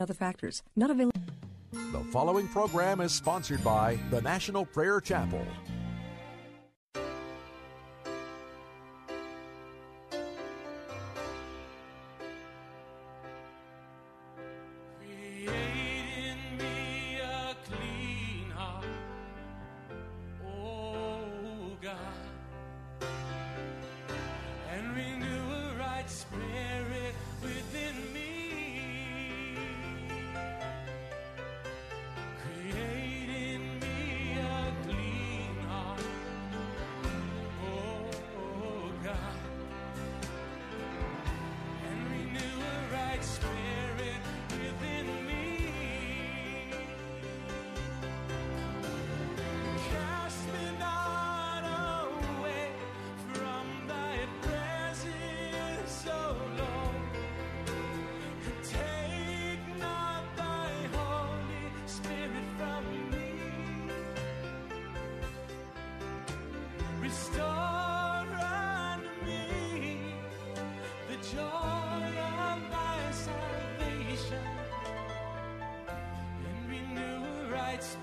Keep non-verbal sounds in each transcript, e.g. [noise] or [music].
Other factors not available. The following program is sponsored by the National Prayer Chapel. Sing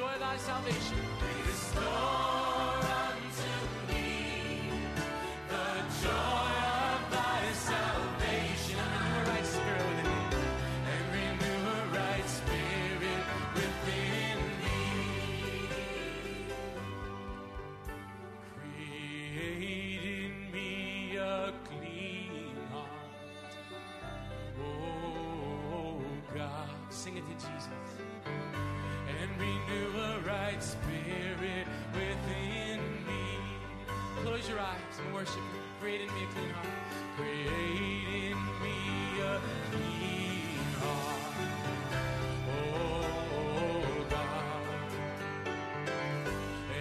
enjoy thy salvation. Close your eyes and worship. Create in me a clean heart. Create in me a clean heart. Oh God.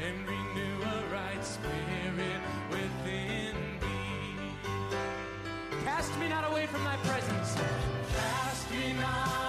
And renew a right spirit within me. Cast me not away from thy presence. Cast me not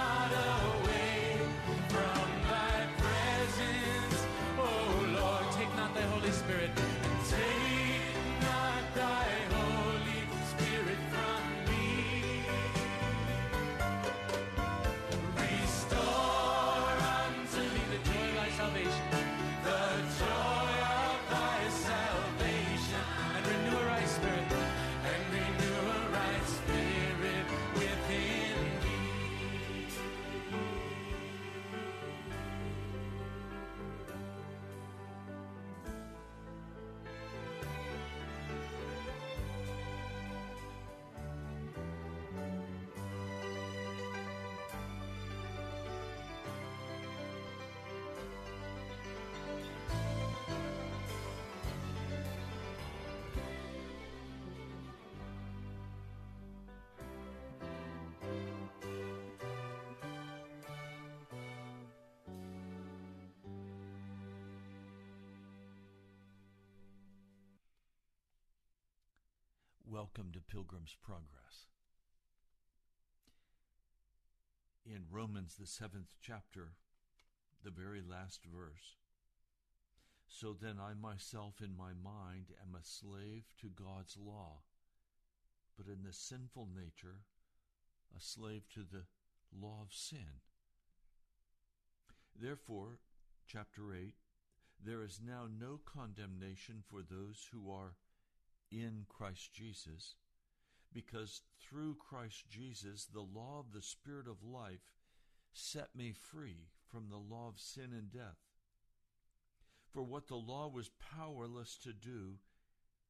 Welcome to Pilgrim's Progress. In Romans, the seventh chapter, the very last verse. So then I myself in my mind am a slave to God's law, but in the sinful nature, a slave to the law of sin. Therefore, chapter 8, there is now no condemnation for those who are in Christ Jesus, because through Christ Jesus, the law of the Spirit of life set me free from the law of sin and death. For what the law was powerless to do,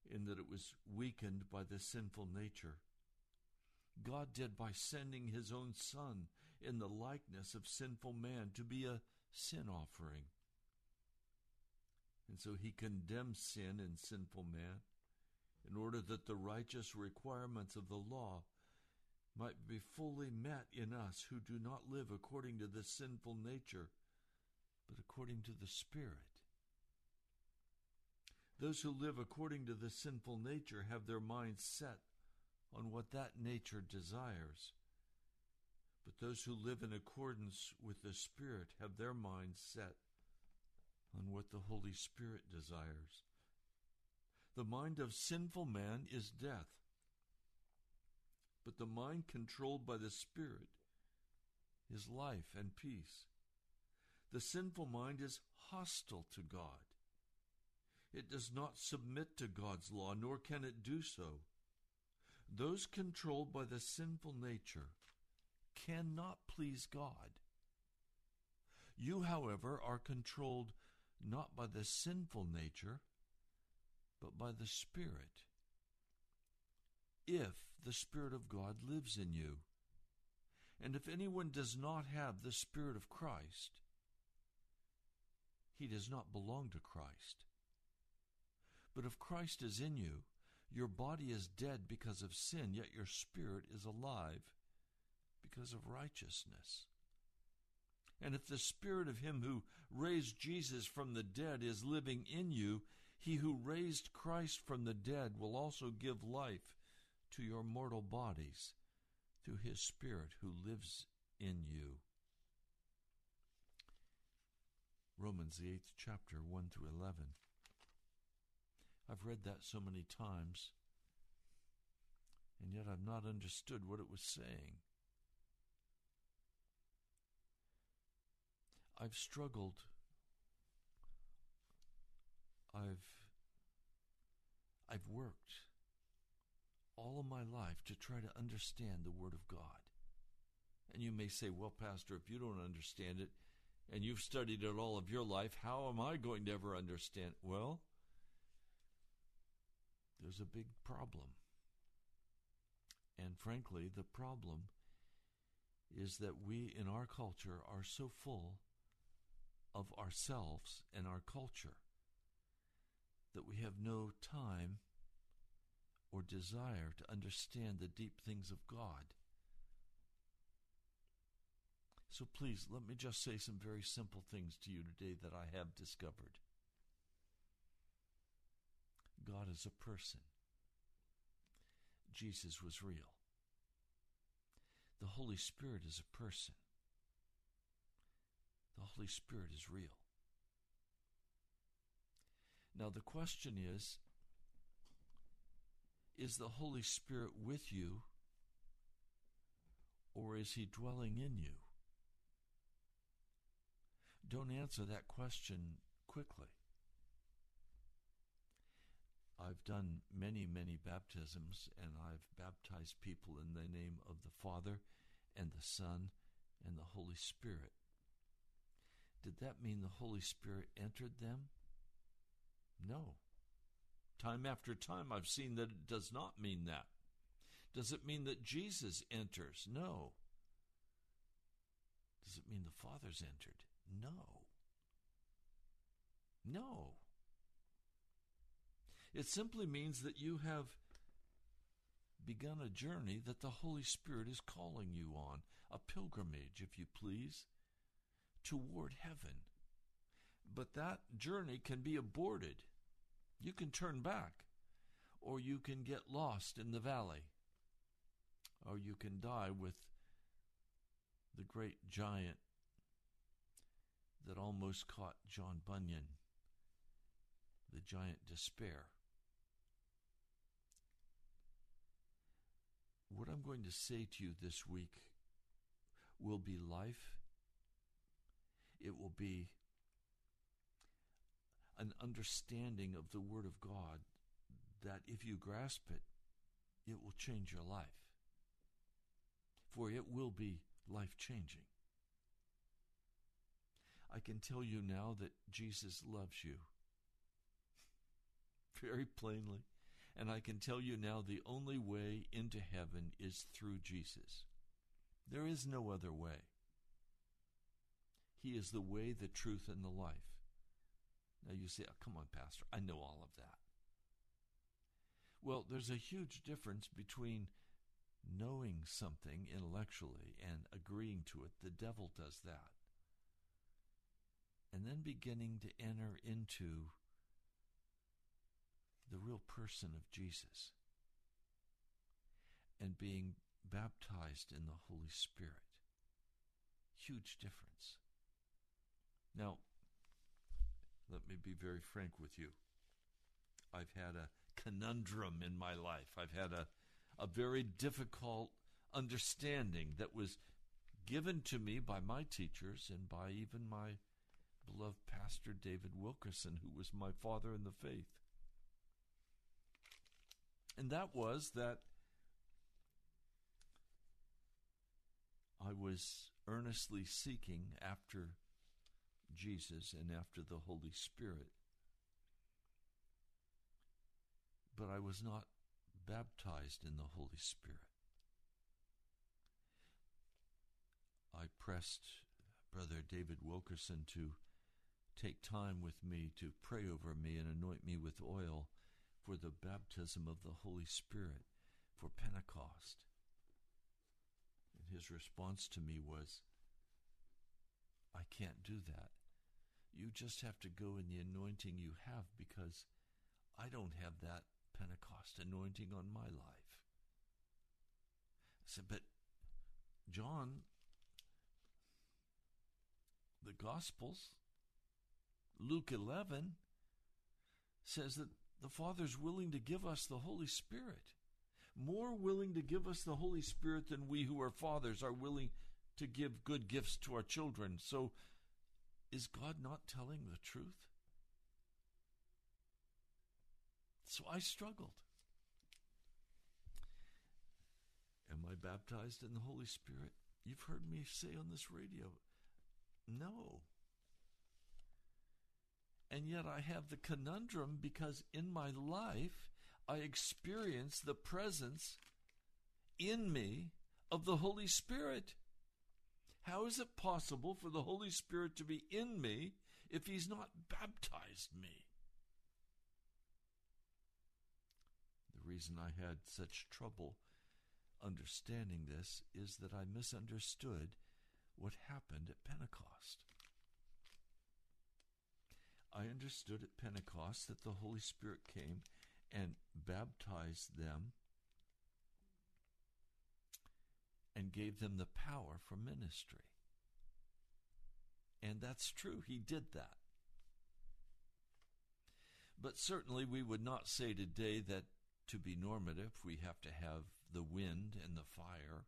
in that it was weakened by the sinful nature, God did by sending his own Son in the likeness of sinful man to be a sin offering. And so he condemns sin and sinful man in order that the righteous requirements of the law might be fully met in us who do not live according to the sinful nature, but according to the Spirit. Those who live according to the sinful nature have their minds set on what that nature desires. But those who live in accordance with the Spirit have their minds set on what the Holy Spirit desires. The mind of sinful man is death, but the mind controlled by the Spirit is life and peace. The sinful mind is hostile to God. It does not submit to God's law, nor can it do so. Those controlled by the sinful nature cannot please God. You, however, are controlled not by the sinful nature, but by the Spirit. If the Spirit of God lives in you. And if anyone does not have the Spirit of Christ, he does not belong to Christ. But if Christ is in you, your body is dead because of sin, yet your spirit is alive because of righteousness. And if the spirit of him who raised Jesus from the dead is living in you, he who raised Christ from the dead will also give life to your mortal bodies through his spirit who lives in you. Romans, the eighth chapter, 1 through 11. I've read that so many times, and yet I've not understood what it was saying. I've struggled. I've I've worked all of my life to try to understand the Word of God. And you may say, well, Pastor, if you don't understand it and you've studied it all of your life, how am I going to ever understand? Well, there's a big problem. And frankly, the problem is that we in our culture are so full of ourselves and our culture that we have no time or desire to understand the deep things of God. So please, let me just say some very simple things to you today that I have discovered. God is a person. Jesus was real. The Holy Spirit is a person. The Holy Spirit is real. Now, the question is Is the Holy Spirit with you, or is He dwelling in you? Don't answer that question quickly. I've done many, many baptisms, and I've baptized people in the name of the Father and the Son and the Holy Spirit. Did that mean the Holy Spirit entered them? No. Time after time, I've seen that it does not mean that. Does it mean that Jesus enters? No. Does it mean the Father's entered? No. No. It simply means that you have begun a journey that the Holy Spirit is calling you on, a pilgrimage, if you please, toward heaven. But that journey can be aborted. You can turn back, or you can get lost in the valley, or you can die with the great giant that almost caught John Bunyan, the giant despair. What I'm going to say to you this week will be life. It will be an understanding of the Word of God that if you grasp it, it will change your life. For it will be life changing. I can tell you now that Jesus loves you [laughs] very plainly. And I can tell you now the only way into heaven is through Jesus. There is no other way. He is the way, the truth, and the life. Now you say, oh, come on, Pastor, I know all of that. Well, there's a huge difference between knowing something intellectually and agreeing to it. The devil does that. And then beginning to enter into the real person of Jesus and being baptized in the Holy Spirit. Huge difference. Now, let me be very frank with you. I've had a conundrum in my life. I've had a, a very difficult understanding that was given to me by my teachers and by even my beloved pastor David Wilkerson, who was my father in the faith. And that was that I was earnestly seeking after Jesus and after the Holy Spirit. But I was not baptized in the Holy Spirit. I pressed Brother David Wilkerson to take time with me to pray over me and anoint me with oil for the baptism of the Holy Spirit for Pentecost. And his response to me was, I can't do that. You just have to go in the anointing you have because I don't have that Pentecost anointing on my life. I said, but John, the Gospels, Luke 11, says that the Father's willing to give us the Holy Spirit. More willing to give us the Holy Spirit than we who are fathers are willing to give good gifts to our children. So, is God not telling the truth? So I struggled. Am I baptized in the Holy Spirit? You've heard me say on this radio, no. And yet I have the conundrum because in my life I experience the presence in me of the Holy Spirit. How is it possible for the Holy Spirit to be in me if He's not baptized me? The reason I had such trouble understanding this is that I misunderstood what happened at Pentecost. I understood at Pentecost that the Holy Spirit came and baptized them and gave them the power for ministry. And that's true, he did that. But certainly we would not say today that to be normative we have to have the wind and the fire.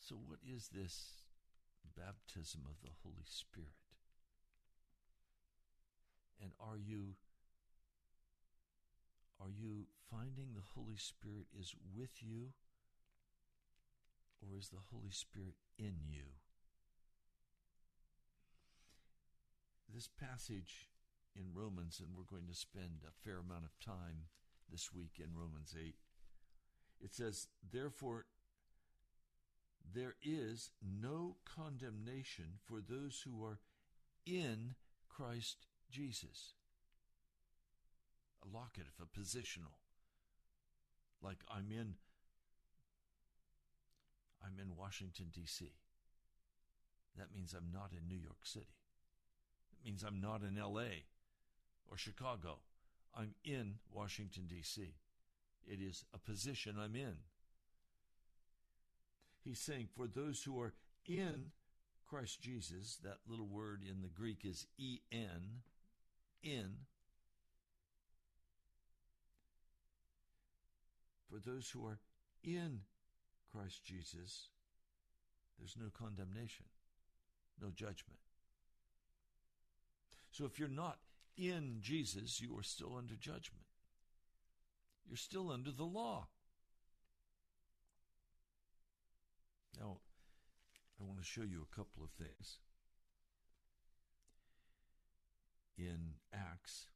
So, what is this baptism of the Holy Spirit? And are you are you finding the Holy Spirit is with you or is the Holy Spirit in you? This passage in Romans, and we're going to spend a fair amount of time this week in Romans 8, it says, Therefore, there is no condemnation for those who are in Christ Jesus. A locative, a positional. Like I'm in I'm in Washington D.C. That means I'm not in New York City. It means I'm not in L.A. or Chicago. I'm in Washington D.C. It is a position I'm in. he's saying, for those who are in Christ Jesus, that little word in the Greek is en, in. For those who are in Christ Jesus, there's no condemnation, no judgment. So if you're not in Jesus, you are still under judgment. You're still under the law. Now, I want to show you a couple of things. In Acts,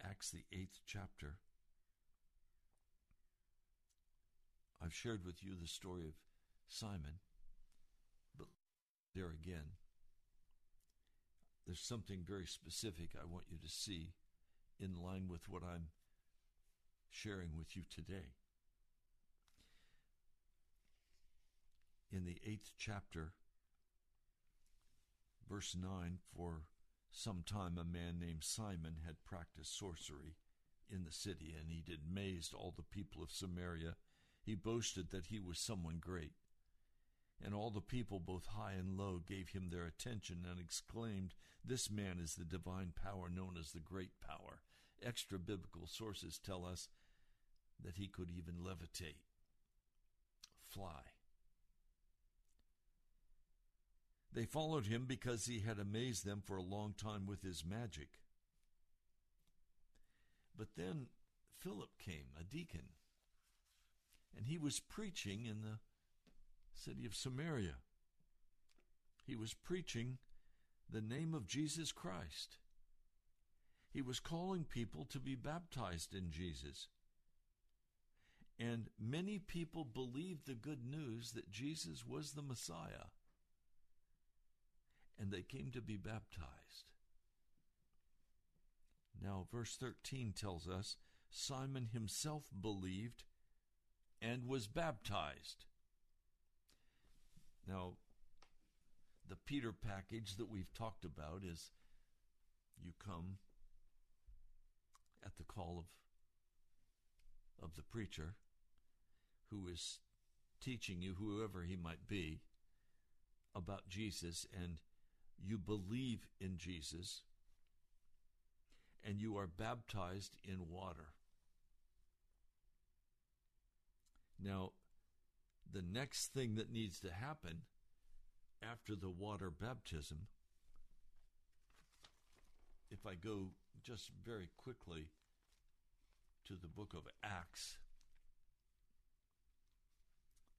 Acts, the eighth chapter, I've shared with you the story of Simon, but there again, there's something very specific I want you to see in line with what I'm sharing with you today. In the eighth chapter, verse 9, for some time a man named Simon had practiced sorcery in the city, and he did amazed all the people of Samaria. He boasted that he was someone great. And all the people, both high and low, gave him their attention and exclaimed, This man is the divine power known as the great power. Extra biblical sources tell us that he could even levitate, fly. They followed him because he had amazed them for a long time with his magic. But then Philip came, a deacon, and he was preaching in the city of Samaria. He was preaching the name of Jesus Christ. He was calling people to be baptized in Jesus. And many people believed the good news that Jesus was the Messiah. And they came to be baptized. Now, verse 13 tells us Simon himself believed and was baptized. Now, the Peter package that we've talked about is you come at the call of, of the preacher who is teaching you, whoever he might be, about Jesus, and you believe in Jesus, and you are baptized in water. Now, the next thing that needs to happen after the water baptism, if I go just very quickly to the book of Acts,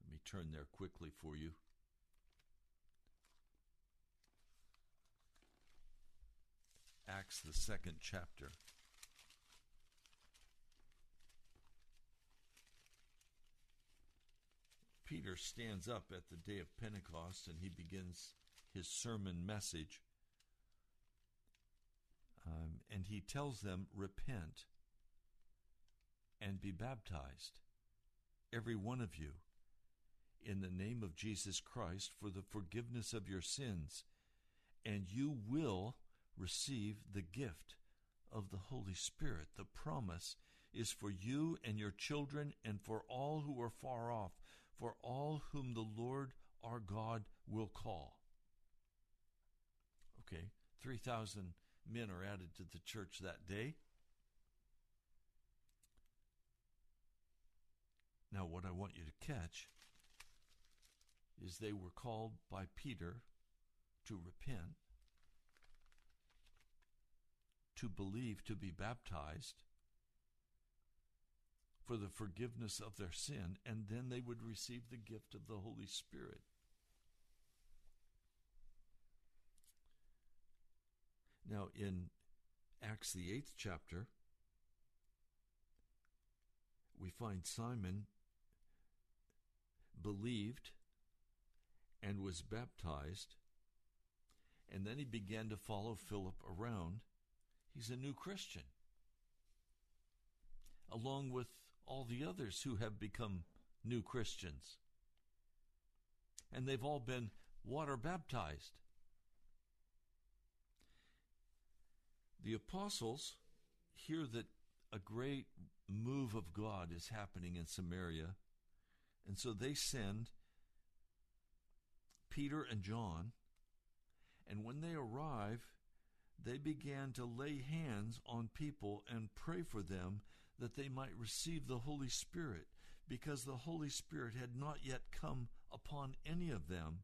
let me turn there quickly for you. Acts, the second chapter. Peter stands up at the day of Pentecost and he begins his sermon message. Um, and he tells them, Repent and be baptized, every one of you, in the name of Jesus Christ for the forgiveness of your sins, and you will receive the gift of the Holy Spirit. The promise is for you and your children and for all who are far off for all whom the Lord our God will call. Okay, 3,000 men are added to the church that day. Now, what I want you to catch is they were called by Peter to repent, to believe, to be baptized, for the forgiveness of their sin, and then they would receive the gift of the Holy Spirit. Now, in Acts, the eighth chapter, we find Simon believed and was baptized, and then he began to follow Philip around. He's a new Christian, along with all the others who have become new Christians. And they've all been water baptized. The apostles hear that a great move of God is happening in Samaria, And so they send Peter and John, and when they arrive, they began to lay hands on people and pray for them that they might receive the Holy Spirit, because the Holy Spirit had not yet come upon any of them.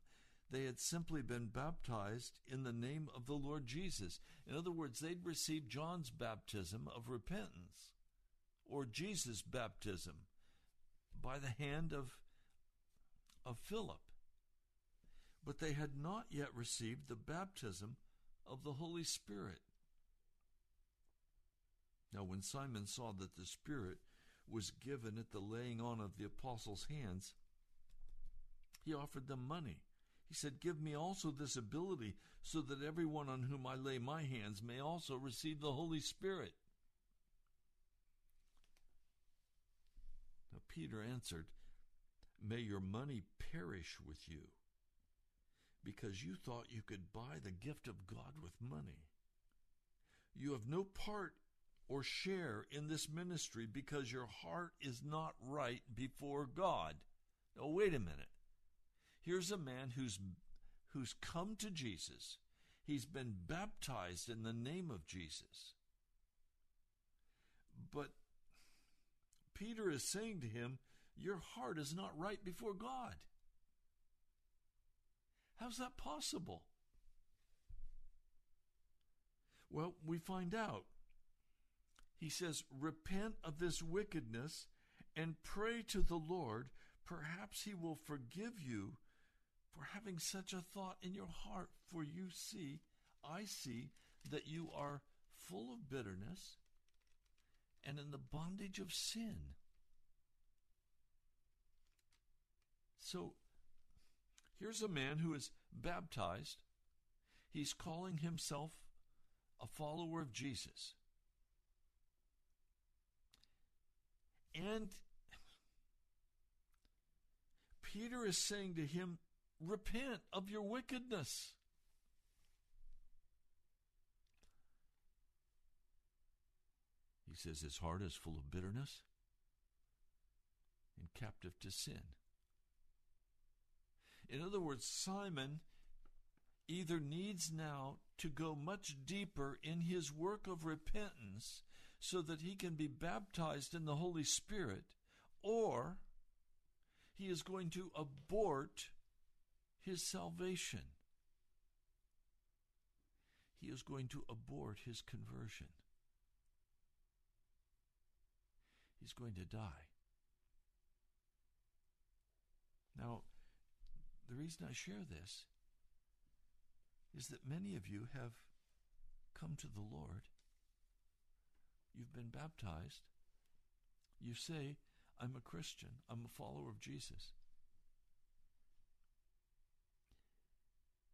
They had simply been baptized in the name of the Lord Jesus. In other words, they'd received John's baptism of repentance or Jesus' baptism by the hand of, of Philip. But they had not yet received the baptism of the Holy Spirit. Now, when Simon saw that the Spirit was given at the laying on of the apostles' hands, he offered them money. He said, Give me also this ability, so that everyone on whom I lay my hands may also receive the Holy Spirit. Now Peter answered, May your money perish with you, because you thought you could buy the gift of God with money. You have no part or share in this ministry because your heart is not right before God. Now, wait a minute. Here's a man who's who's come to Jesus. He's been baptized in the name of Jesus. But Peter is saying to him, Your heart is not right before God. How's that possible? Well, we find out. He says, Repent of this wickedness and pray to the Lord. Perhaps he will forgive you for having such a thought in your heart. For you see, I see that you are full of bitterness and in the bondage of sin. So here's a man who is baptized. He's calling himself a follower of Jesus. And Peter is saying to him, Repent of your wickedness. He says his heart is full of bitterness and captive to sin. In other words, Simon either needs now to go much deeper in his work of repentance so that he can be baptized in the Holy Spirit, or he is going to abort his salvation. He is going to abort his conversion. He's going to die. Now, the reason I share this is that many of you have come to the Lord. You've been baptized. You say, I'm a Christian. I'm a follower of Jesus.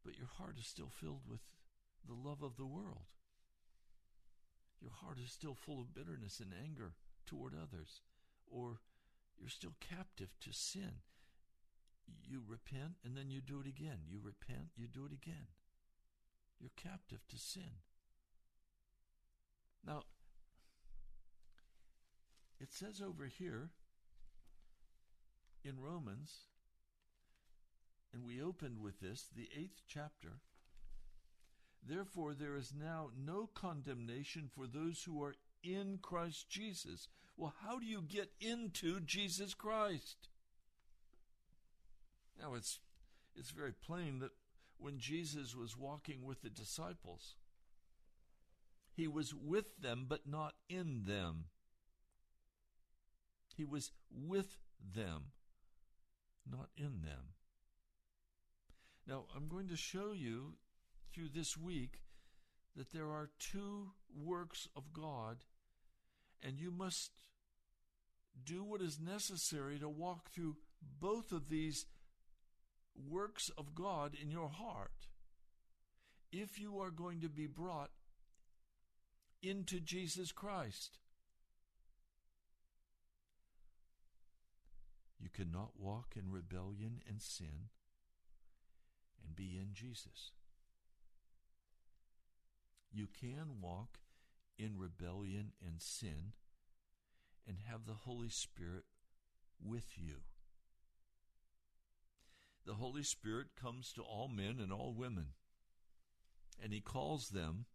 But your heart is still filled with the love of the world. Your heart is still full of bitterness and anger toward others, or you're still captive to sin. You repent and then you do it again. You repent, you do it again. You're captive to sin. Now, it says over here in Romans, and we opened with this, the eighth chapter. Therefore, there is now no condemnation for those who are in Christ Jesus. Well, how do you get into Jesus Christ? Now, it's, it's very plain that when Jesus was walking with the disciples, he was with them, but not in them. He was with them, not in them. Now, I'm going to show you through this week that there are two works of God, and you must do what is necessary to walk through both of these works of God in your heart if you are going to be brought into Jesus Christ. You cannot walk in rebellion and sin and be in Jesus. You can walk in rebellion and sin and have the Holy Spirit with you. the Holy Spirit comes to all men and all women, and He calls them,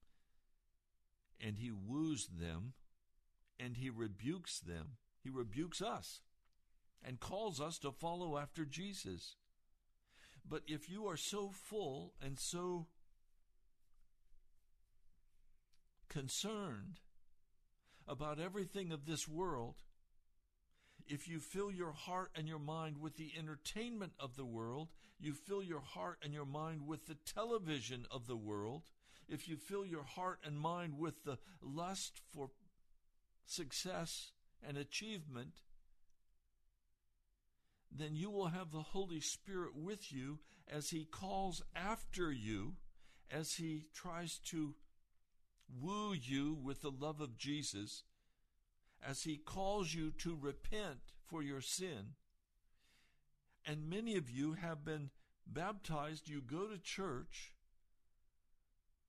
and He woos them, and He rebukes them. He rebukes us and calls us to follow after Jesus. But if you are so full and so concerned about everything of this world, if you fill your heart and your mind with the entertainment of the world, you fill your heart and your mind with the television of the world, if you fill your heart and mind with the lust for success and achievement, then you will have the Holy Spirit with you as He calls after you, as He tries to woo you with the love of Jesus, as He calls you to repent for your sin. And many of you have been baptized, you go to church,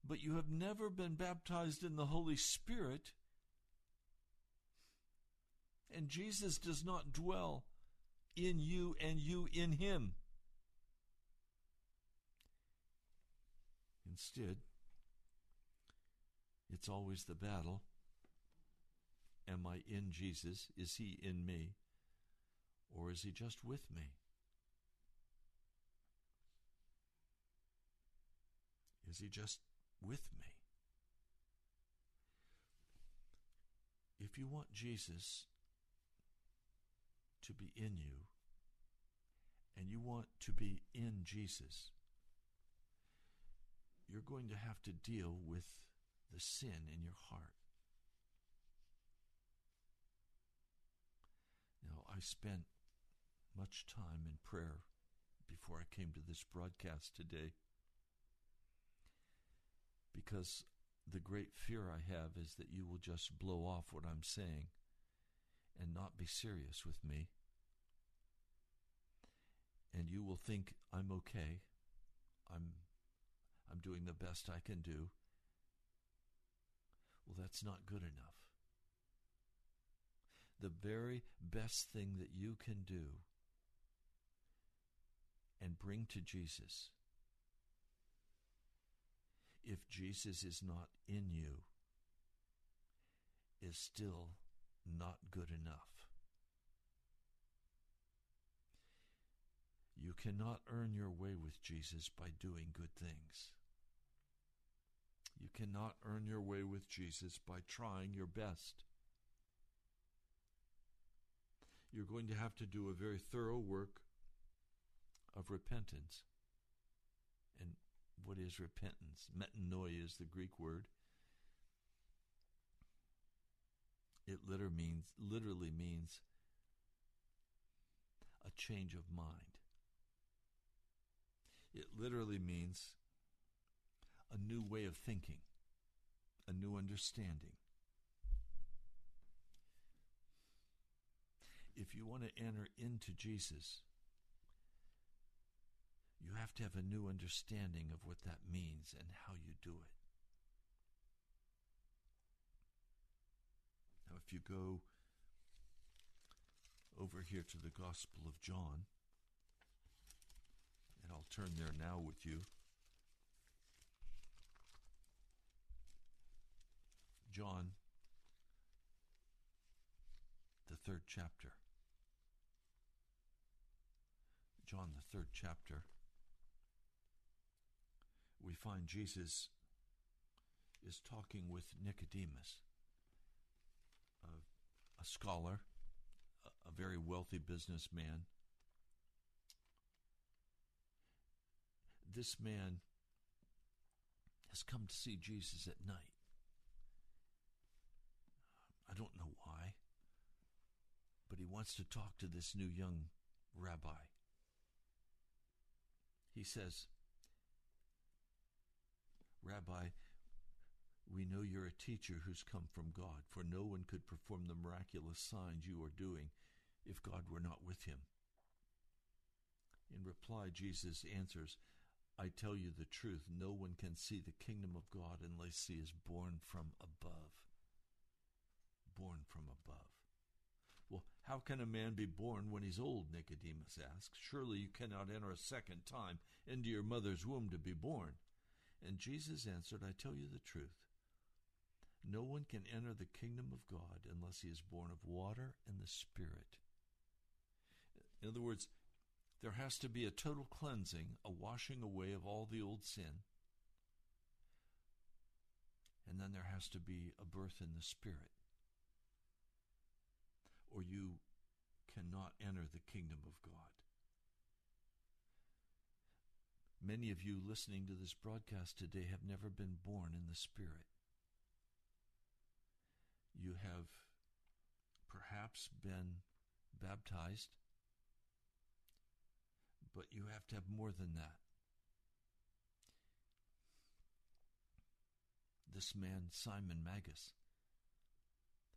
but you have never been baptized in the Holy Spirit. And Jesus does not dwell in you and you in him. Instead, it's always the battle. Am I in Jesus? Is he in me? Or is he just with me? Is he just with me? If you want Jesus to be in you and you want to be in Jesus, you're going to have to deal with the sin in your heart. Now, I spent much time in prayer before I came to this broadcast today because the great fear I have is that you will just blow off what I'm saying and not be serious with me. And you will think I'm okay. I'm I'm doing the best I can do. Well, that's not good enough. The very best thing that you can do and bring to Jesus, if Jesus is not in you, is still not good enough. You cannot earn your way with Jesus by doing good things. You cannot earn your way with Jesus by trying your best. You're going to have to do a very thorough work of repentance. And what is repentance? Metanoia is the Greek word. It literally means literally means a change of mind. It literally means a new way of thinking, a new understanding. If you want to enter into Jesus, you have to have a new understanding of what that means and how you do it. Now, if you go over here to the Gospel of John, and I'll turn there now with you. John, the third chapter. John, the third chapter. We find Jesus is talking with Nicodemus, a, a scholar, a, a very wealthy businessman. This man has come to see Jesus at night. I don't know why, but he wants to talk to this new young rabbi. He says, Rabbi, we know you're a teacher who's come from God, for no one could perform the miraculous signs you are doing if God were not with him. In reply, Jesus answers, I tell you the truth, no one can see the kingdom of God unless he is born from above born from above. Well, How can a man be born when he's old? Nicodemus asked. Surely you cannot enter a second time into your mother's womb to be born. And Jesus answered, I tell you the truth. No one can enter the kingdom of God unless he is born of water and the Spirit. In other words, there has to be a total cleansing, a washing away of all the old sin. And then there has to be a birth in the Spirit. Or you cannot enter the kingdom of God. Many of you listening to this broadcast today have never been born in the Spirit. You have perhaps been baptized but you have to have more than that. This man, Simon Magus,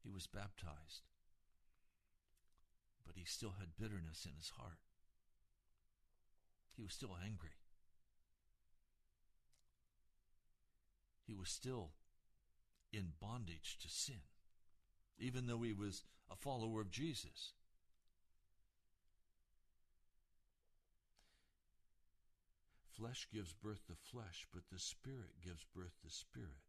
he was baptized, but he still had bitterness in his heart. He was still angry. He was still in bondage to sin, even though he was a follower of Jesus. Flesh gives birth to flesh, but the Spirit gives birth to spirit.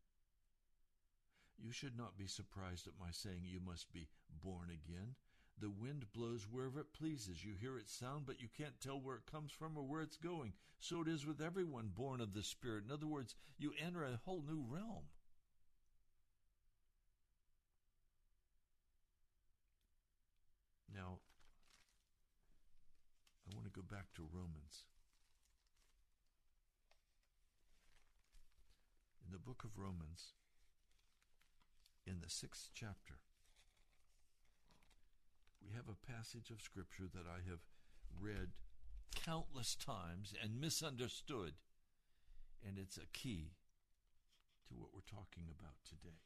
You should not be surprised at my saying you must be born again. The wind blows wherever it pleases. You hear its sound, but you can't tell where it comes from or where it's going. So it is with everyone born of the Spirit. In other words, you enter a whole new realm. Now, I want to go back to Romans. In the book of Romans, in the sixth chapter, we have a passage of Scripture that I have read countless times and misunderstood, and it's a key to what we're talking about today.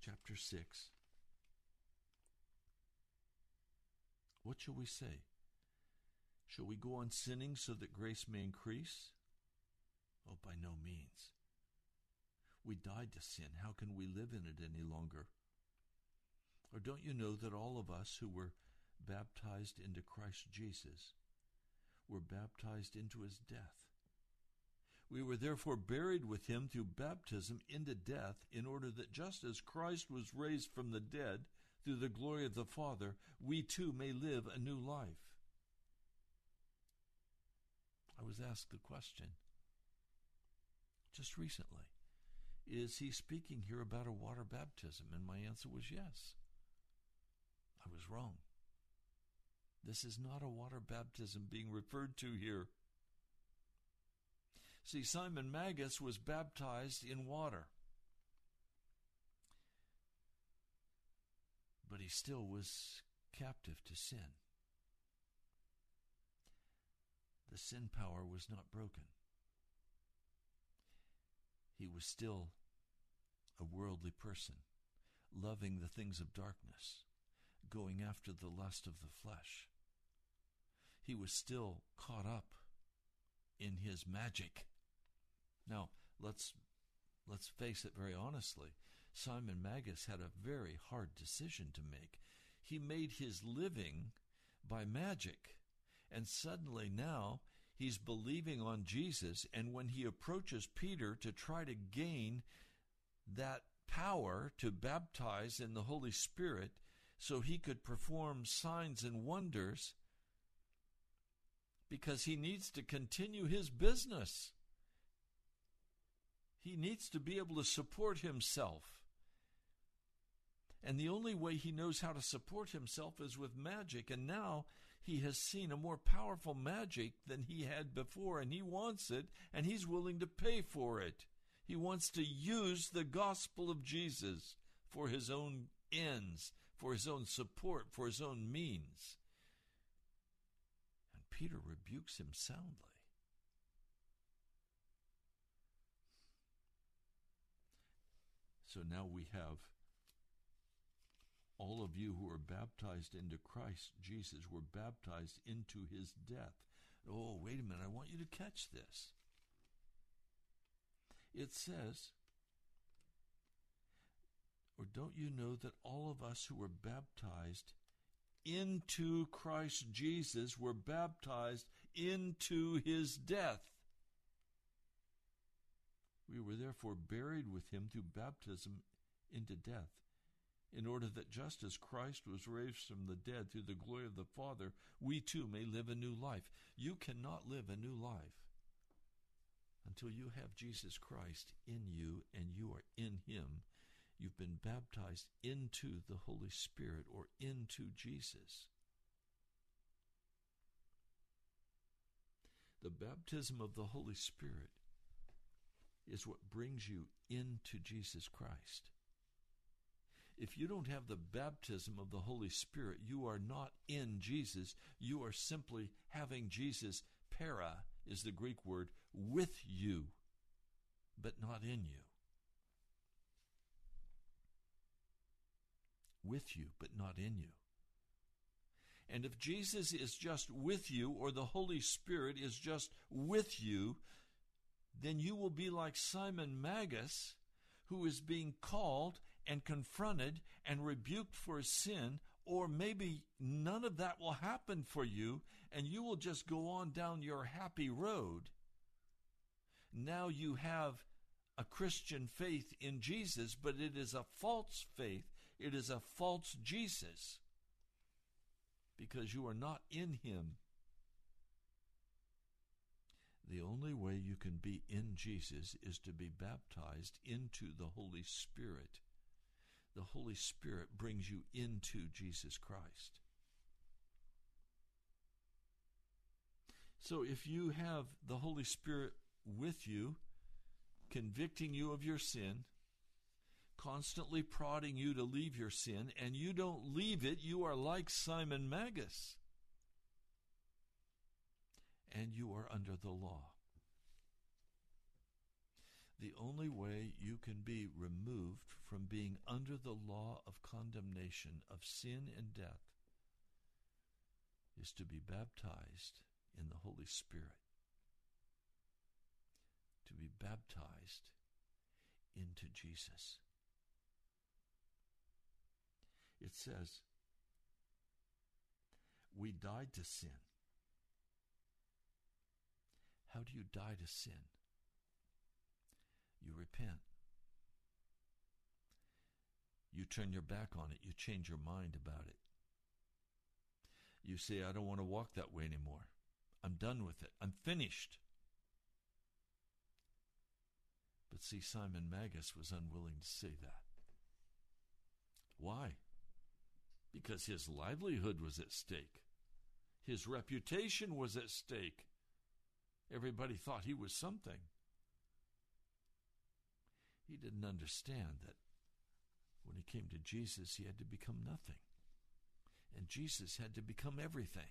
Chapter 6. What shall we say? Shall we go on sinning so that grace may increase? Oh, by no means. We died to sin. How can we live in it any longer? Or don't you know that all of us who were baptized into Christ Jesus were baptized into his death? We were therefore buried with him through baptism into death, in order that just as Christ was raised from the dead through the glory of the Father, we too may live a new life. I was asked the question just recently Is he speaking here about a water baptism? And my answer was yes. I was wrong. This is not a water baptism being referred to here. See, Simon Magus was baptized in water. But he still was captive to sin. The sin power was not broken. He was still a worldly person, loving the things of darkness, going after the lust of the flesh. He was still caught up in his magic. Now, let's let's face it very honestly. Simon Magus had a very hard decision to make. He made his living by magic. And suddenly now he's believing on Jesus. And when he approaches Peter to try to gain that power to baptize in the Holy Spirit so he could perform signs and wonders, because he needs to continue his business. He needs to be able to support himself. And the only way he knows how to support himself is with magic. And now he has seen a more powerful magic than he had before, and he wants it, and he's willing to pay for it. He wants to use the gospel of Jesus for his own ends, for his own support, for his own means. And Peter rebukes him soundly. So now we have all of you who are baptized into Christ Jesus were baptized into his death. Oh, wait a minute. I want you to catch this. It says Or don't you know that all of us who were baptized into Christ Jesus were baptized into his death? We were therefore buried with him through baptism into death, in order that just as Christ was raised from the dead through the glory of the Father, we too may live a new life. You cannot live a new life until you have Jesus Christ in you and you are in him. You've been baptized into the Holy Spirit or into Jesus. The baptism of the Holy Spirit is what brings you into Jesus Christ. If you don't have the baptism of the Holy Spirit, you are not in Jesus. You are simply having Jesus, para is the Greek word, with you, but not in you. With you, but not in you. And if Jesus is just with you, or the Holy Spirit is just with you, then you will be like Simon Magus, who is being called and confronted and rebuked for sin, or maybe none of that will happen for you, and you will just go on down your happy road. Now you have a Christian faith in Jesus, but it is a false faith. It is a false Jesus because you are not in Him. The only way you can be in Jesus is to be baptized into the Holy Spirit. The Holy Spirit brings you into Jesus Christ. So if you have the Holy Spirit with you, convicting you of your sin, constantly prodding you to leave your sin, and you don't leave it, you are like Simon Magus and you are under the law. The only way you can be removed from being under the law of condemnation of sin and death is to be baptized in the Holy Spirit. To be baptized into Jesus. It says, We died to sin how do you die to sin? You repent. You turn your back on it. You change your mind about it. You say, I don't want to walk that way anymore. I'm done with it. I'm finished. But see, Simon Magus was unwilling to say that. Why? Because his livelihood was at stake, his reputation was at stake. Everybody thought he was something. He didn't understand that when he came to Jesus, he had to become nothing. And Jesus had to become everything.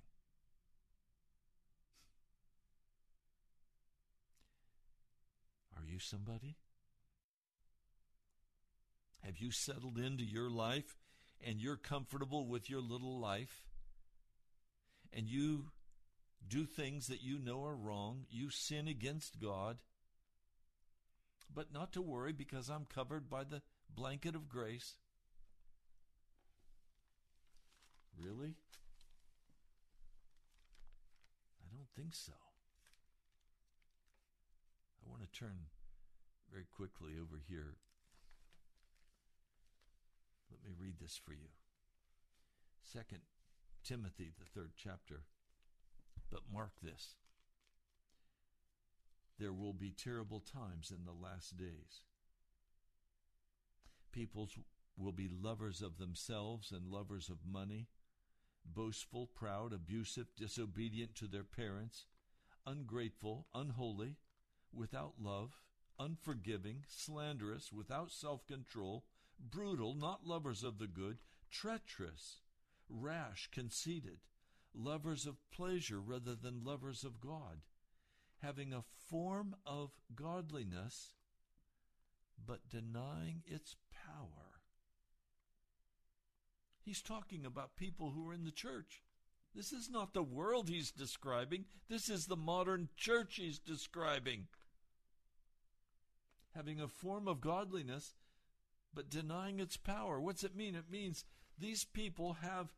Are you somebody? Have you settled into your life and you're comfortable with your little life? And you do things that you know are wrong, you sin against God. But not to worry because I'm covered by the blanket of grace. Really? I don't think so. I want to turn very quickly over here. Let me read this for you. Second Timothy, the third chapter. But mark this there will be terrible times in the last days. Peoples will be lovers of themselves and lovers of money, boastful, proud, abusive, disobedient to their parents, ungrateful, unholy, without love, unforgiving, slanderous, without self control, brutal, not lovers of the good, treacherous, rash, conceited lovers of pleasure rather than lovers of God, having a form of godliness, but denying its power. He's talking about people who are in the church. This is not the world he's describing. This is the modern church he's describing. Having a form of godliness, but denying its power. What's it mean? It means these people have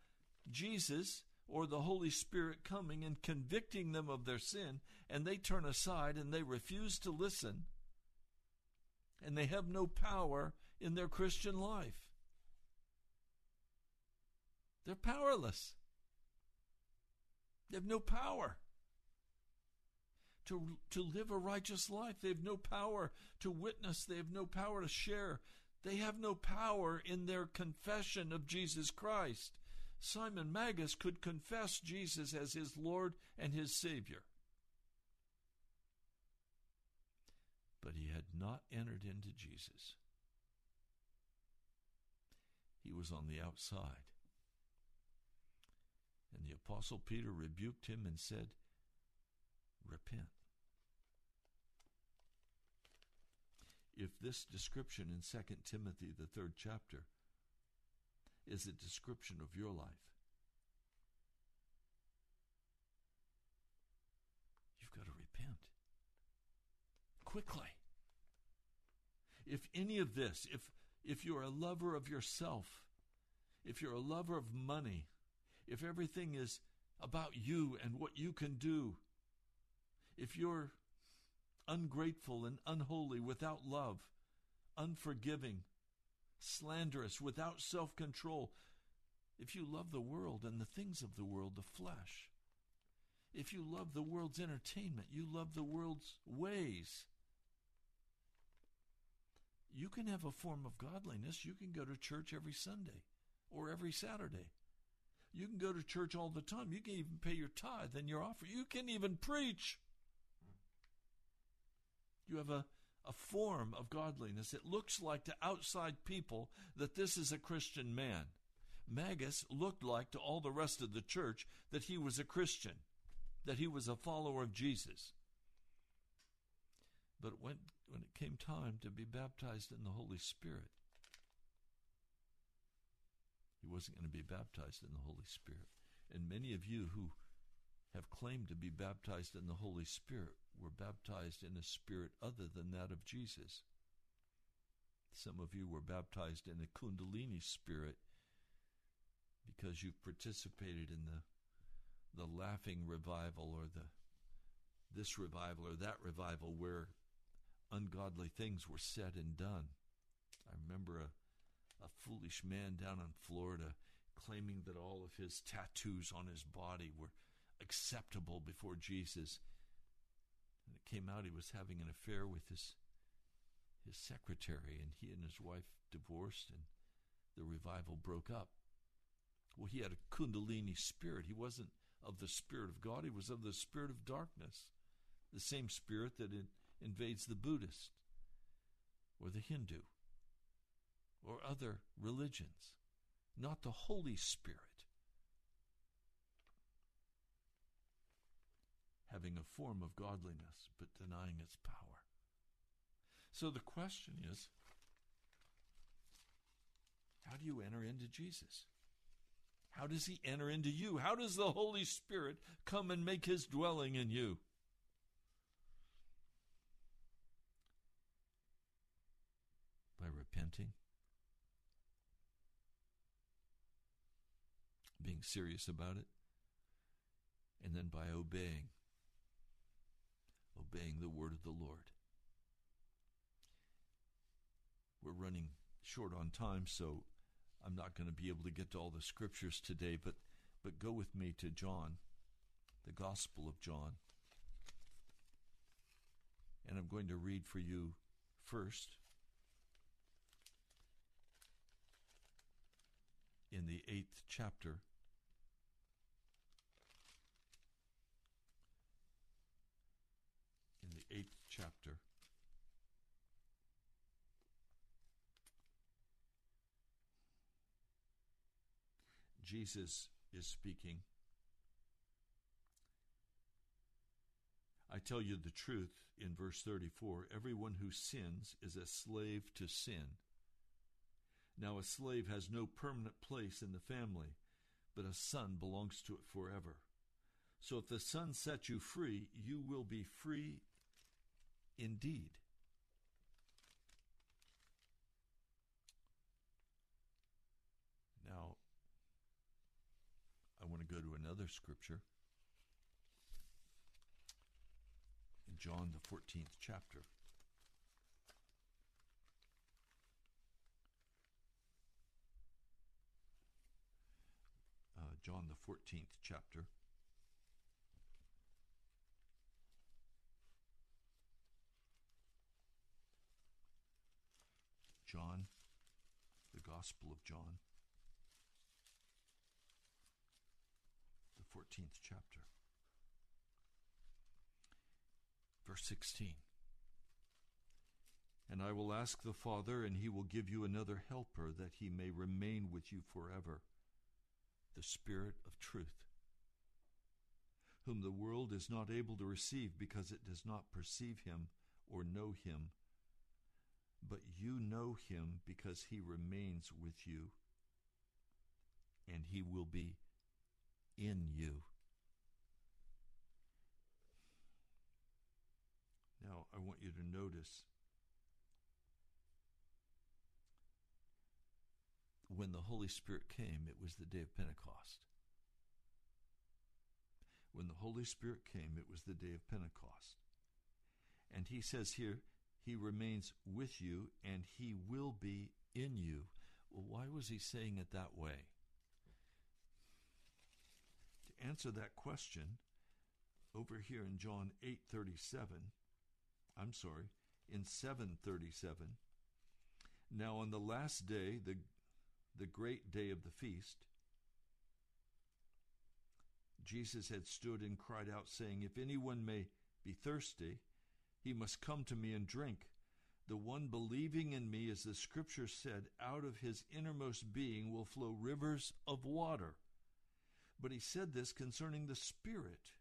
Jesus or the Holy Spirit coming and convicting them of their sin, and they turn aside and they refuse to listen, and they have no power in their Christian life. They're powerless. They have no power to, to live a righteous life. They have no power to witness. They have no power to share. They have no power in their confession of Jesus Christ. Simon Magus could confess Jesus as his Lord and his Savior. But he had not entered into Jesus. He was on the outside. And the Apostle Peter rebuked him and said, Repent. If this description in 2 Timothy, the third chapter, is a description of your life, you've got to repent quickly. If any of this, if if you're a lover of yourself, if you're a lover of money, if everything is about you and what you can do, if you're ungrateful and unholy, without love, unforgiving, slanderous, without self control, if you love the world and the things of the world, the flesh, if you love the world's entertainment, you love the world's ways, you can have a form of godliness. You can go to church every Sunday or every Saturday. You can go to church all the time. You can even pay your tithe and your offering. You can even preach. You have a, a form of godliness. It looks like to outside people that this is a Christian man. Magus looked like to all the rest of the church that he was a Christian, that he was a follower of Jesus. But when, when it came time to be baptized in the Holy Spirit, he wasn't going to be baptized in the Holy Spirit. And many of you who have claimed to be baptized in the Holy Spirit were baptized in a spirit other than that of Jesus. Some of you were baptized in a Kundalini spirit because you've participated in the the laughing revival or the this revival or that revival where ungodly things were said and done. I remember a, a foolish man down in Florida claiming that all of his tattoos on his body were acceptable before Jesus. And it came out he was having an affair with his his secretary, and he and his wife divorced, and the revival broke up. Well, he had a Kundalini spirit. He wasn't of the Spirit of God, he was of the Spirit of darkness. The same spirit that invades the Buddhist or the Hindu or other religions, not the Holy Spirit. Having a form of godliness but denying its power. So the question is how do you enter into Jesus? How does he enter into you? How does the Holy Spirit come and make his dwelling in you? By repenting, being serious about it, and then by obeying obeying the word of the Lord. We're running short on time, so I'm not going to be able to get to all the scriptures today, but, but go with me to John, the Gospel of John. And I'm going to read for you first in the eighth chapter eighth chapter. Jesus is speaking. I tell you the truth in verse 34 everyone who sins is a slave to sin. Now, a slave has no permanent place in the family, but a son belongs to it forever. So if the son sets you free, you will be free indeed. Go to another scripture. In John, the 14th chapter. Uh, John, the 14th chapter. John, the Gospel of John, 14th chapter, verse 16. And I will ask the Father, and he will give you another helper, that he may remain with you forever, the Spirit of truth, whom the world is not able to receive because it does not perceive him or know him but you know him because he remains with you and he will be in you. Now, I want you to notice when the Holy Spirit came, it was the day of Pentecost. When the Holy Spirit came, it was the day of Pentecost. And he says here, he remains with you and He will be in you. Well, why was He saying it that way? Answer that question, over here in John 8:37, I'm sorry, in 7:37, now on the last day, the the great day of the feast, Jesus had stood and cried out saying, if anyone may be thirsty, he must come to me and drink. The one believing in me, as the scripture said, out of his innermost being will flow rivers of water. But he said this concerning the Spirit,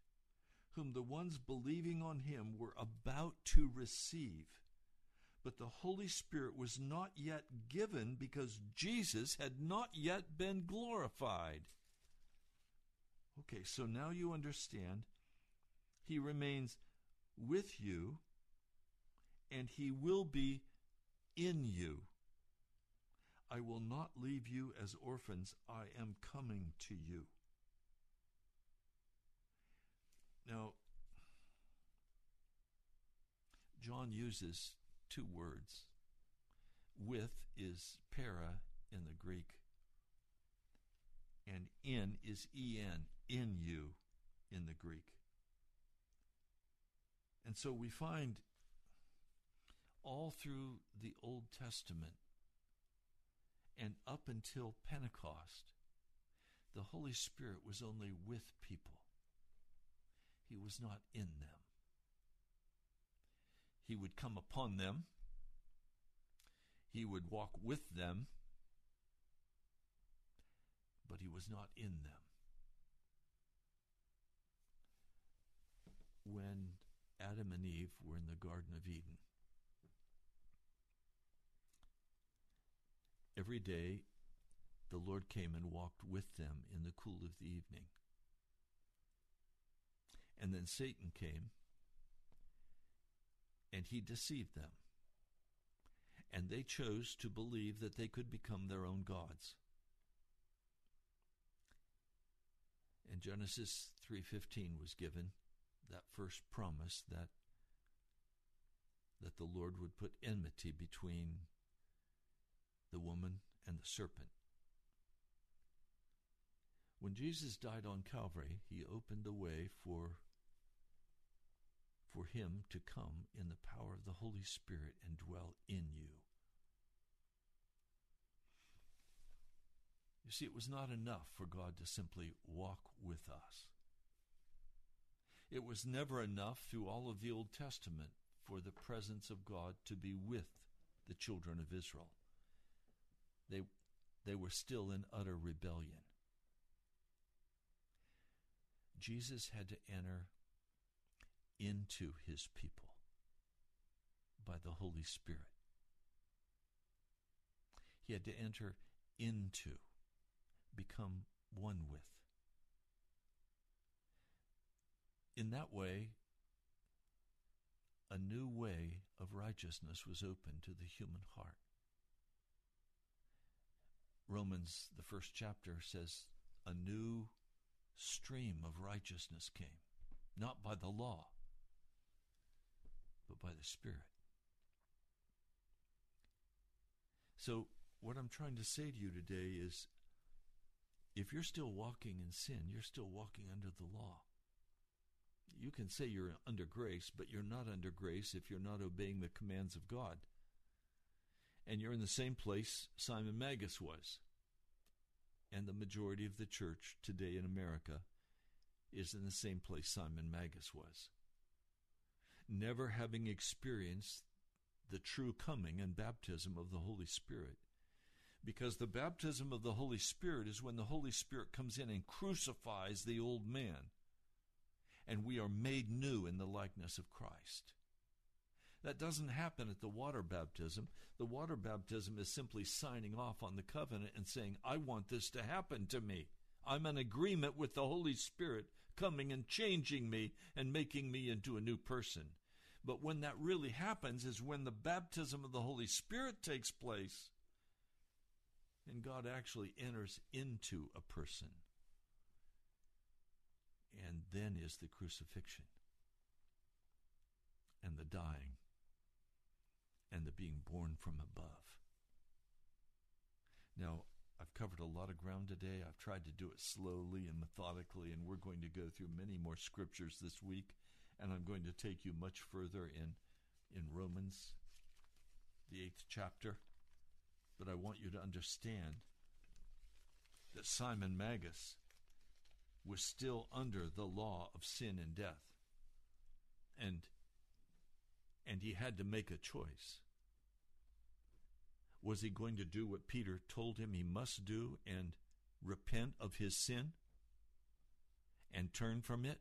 whom the ones believing on him were about to receive. But the Holy Spirit was not yet given because Jesus had not yet been glorified. Okay, so now you understand. He remains with you and he will be in you. I will not leave you as orphans. I am coming to you. Now, John uses two words. With is para in the Greek, and in is en, in you in the Greek. And so we find all through the Old Testament and up until Pentecost, the Holy Spirit was only with people. He was not in them. He would come upon them. He would walk with them, but he was not in them. When Adam and Eve were in the Garden of Eden, Every day, the Lord came and walked with them in the cool of the evening. And then Satan came and he deceived them. And they chose to believe that they could become their own gods. And Genesis 3:15 was given that first promise that that the Lord would put enmity between the woman, and the serpent. When Jesus died on Calvary, he opened the way for, for him to come in the power of the Holy Spirit and dwell in you. You see, it was not enough for God to simply walk with us. It was never enough through all of the Old Testament for the presence of God to be with the children of Israel. They, they were still in utter rebellion. Jesus had to enter into his people by the Holy Spirit. He had to enter into, become one with. In that way, a new way of righteousness was opened to the human heart. Romans, the first chapter, says, A new stream of righteousness came, not by the law, but by the Spirit. So, what I'm trying to say to you today is if you're still walking in sin, you're still walking under the law. You can say you're under grace, but you're not under grace if you're not obeying the commands of God. And you're in the same place Simon Magus was. And the majority of the church today in America is in the same place Simon Magus was. Never having experienced the true coming and baptism of the Holy Spirit. Because the baptism of the Holy Spirit is when the Holy Spirit comes in and crucifies the old man, and we are made new in the likeness of Christ. That doesn't happen at the water baptism. The water baptism is simply signing off on the covenant and saying, I want this to happen to me. I'm in agreement with the Holy Spirit coming and changing me and making me into a new person. But when that really happens is when the baptism of the Holy Spirit takes place and God actually enters into a person. And then is the crucifixion and the dying and the being born from above. Now, I've covered a lot of ground today. I've tried to do it slowly and methodically, and we're going to go through many more scriptures this week. And I'm going to take you much further in, in Romans, the eighth chapter. But I want you to understand that Simon Magus was still under the law of sin and death. And and he had to make a choice. Was he going to do what Peter told him he must do and repent of his sin and turn from it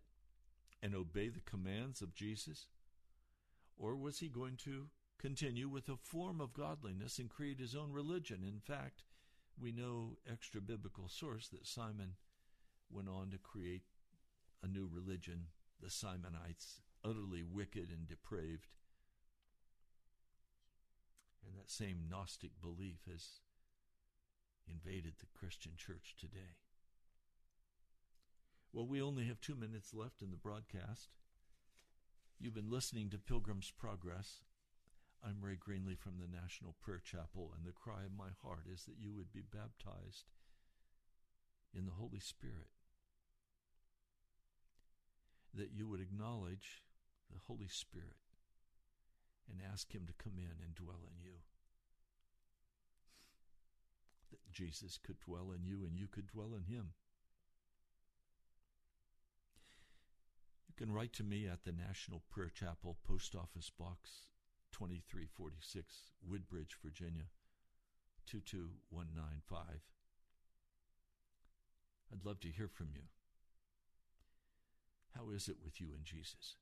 and obey the commands of Jesus? Or was he going to continue with a form of godliness and create his own religion? In fact, we know extra biblical source that Simon went on to create a new religion, the Simonites, utterly wicked and depraved. And that same Gnostic belief has invaded the Christian church today. Well, we only have two minutes left in the broadcast. You've been listening to Pilgrim's Progress. I'm Ray Greenley from the National Prayer Chapel, and the cry of my heart is that you would be baptized in the Holy Spirit, that you would acknowledge the Holy Spirit and ask Him to come in and dwell in you. That Jesus could dwell in you and you could dwell in Him. You can write to me at the National Prayer Chapel, Post Office Box 2346, Woodbridge, Virginia 22195. I'd love to hear from you. How is it with you and Jesus?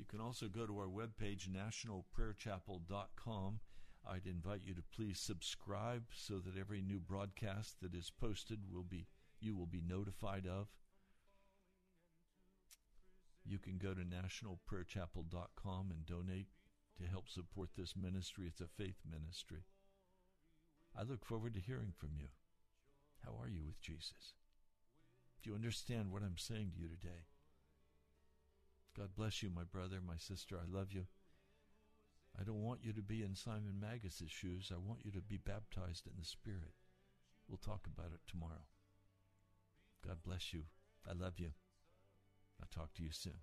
You can also go to our webpage, nationalprayerchapel.com. I'd invite you to please subscribe so that every new broadcast that is posted will be you will be notified of. You can go to nationalprayerchapel.com and donate to help support this ministry. It's a faith ministry. I look forward to hearing from you. How are you with Jesus? Do you understand what I'm saying to you today? God bless you, my brother, my sister. I love you. I don't want you to be in Simon Magus's shoes. I want you to be baptized in the Spirit. We'll talk about it tomorrow. God bless you. I love you. I'll talk to you soon.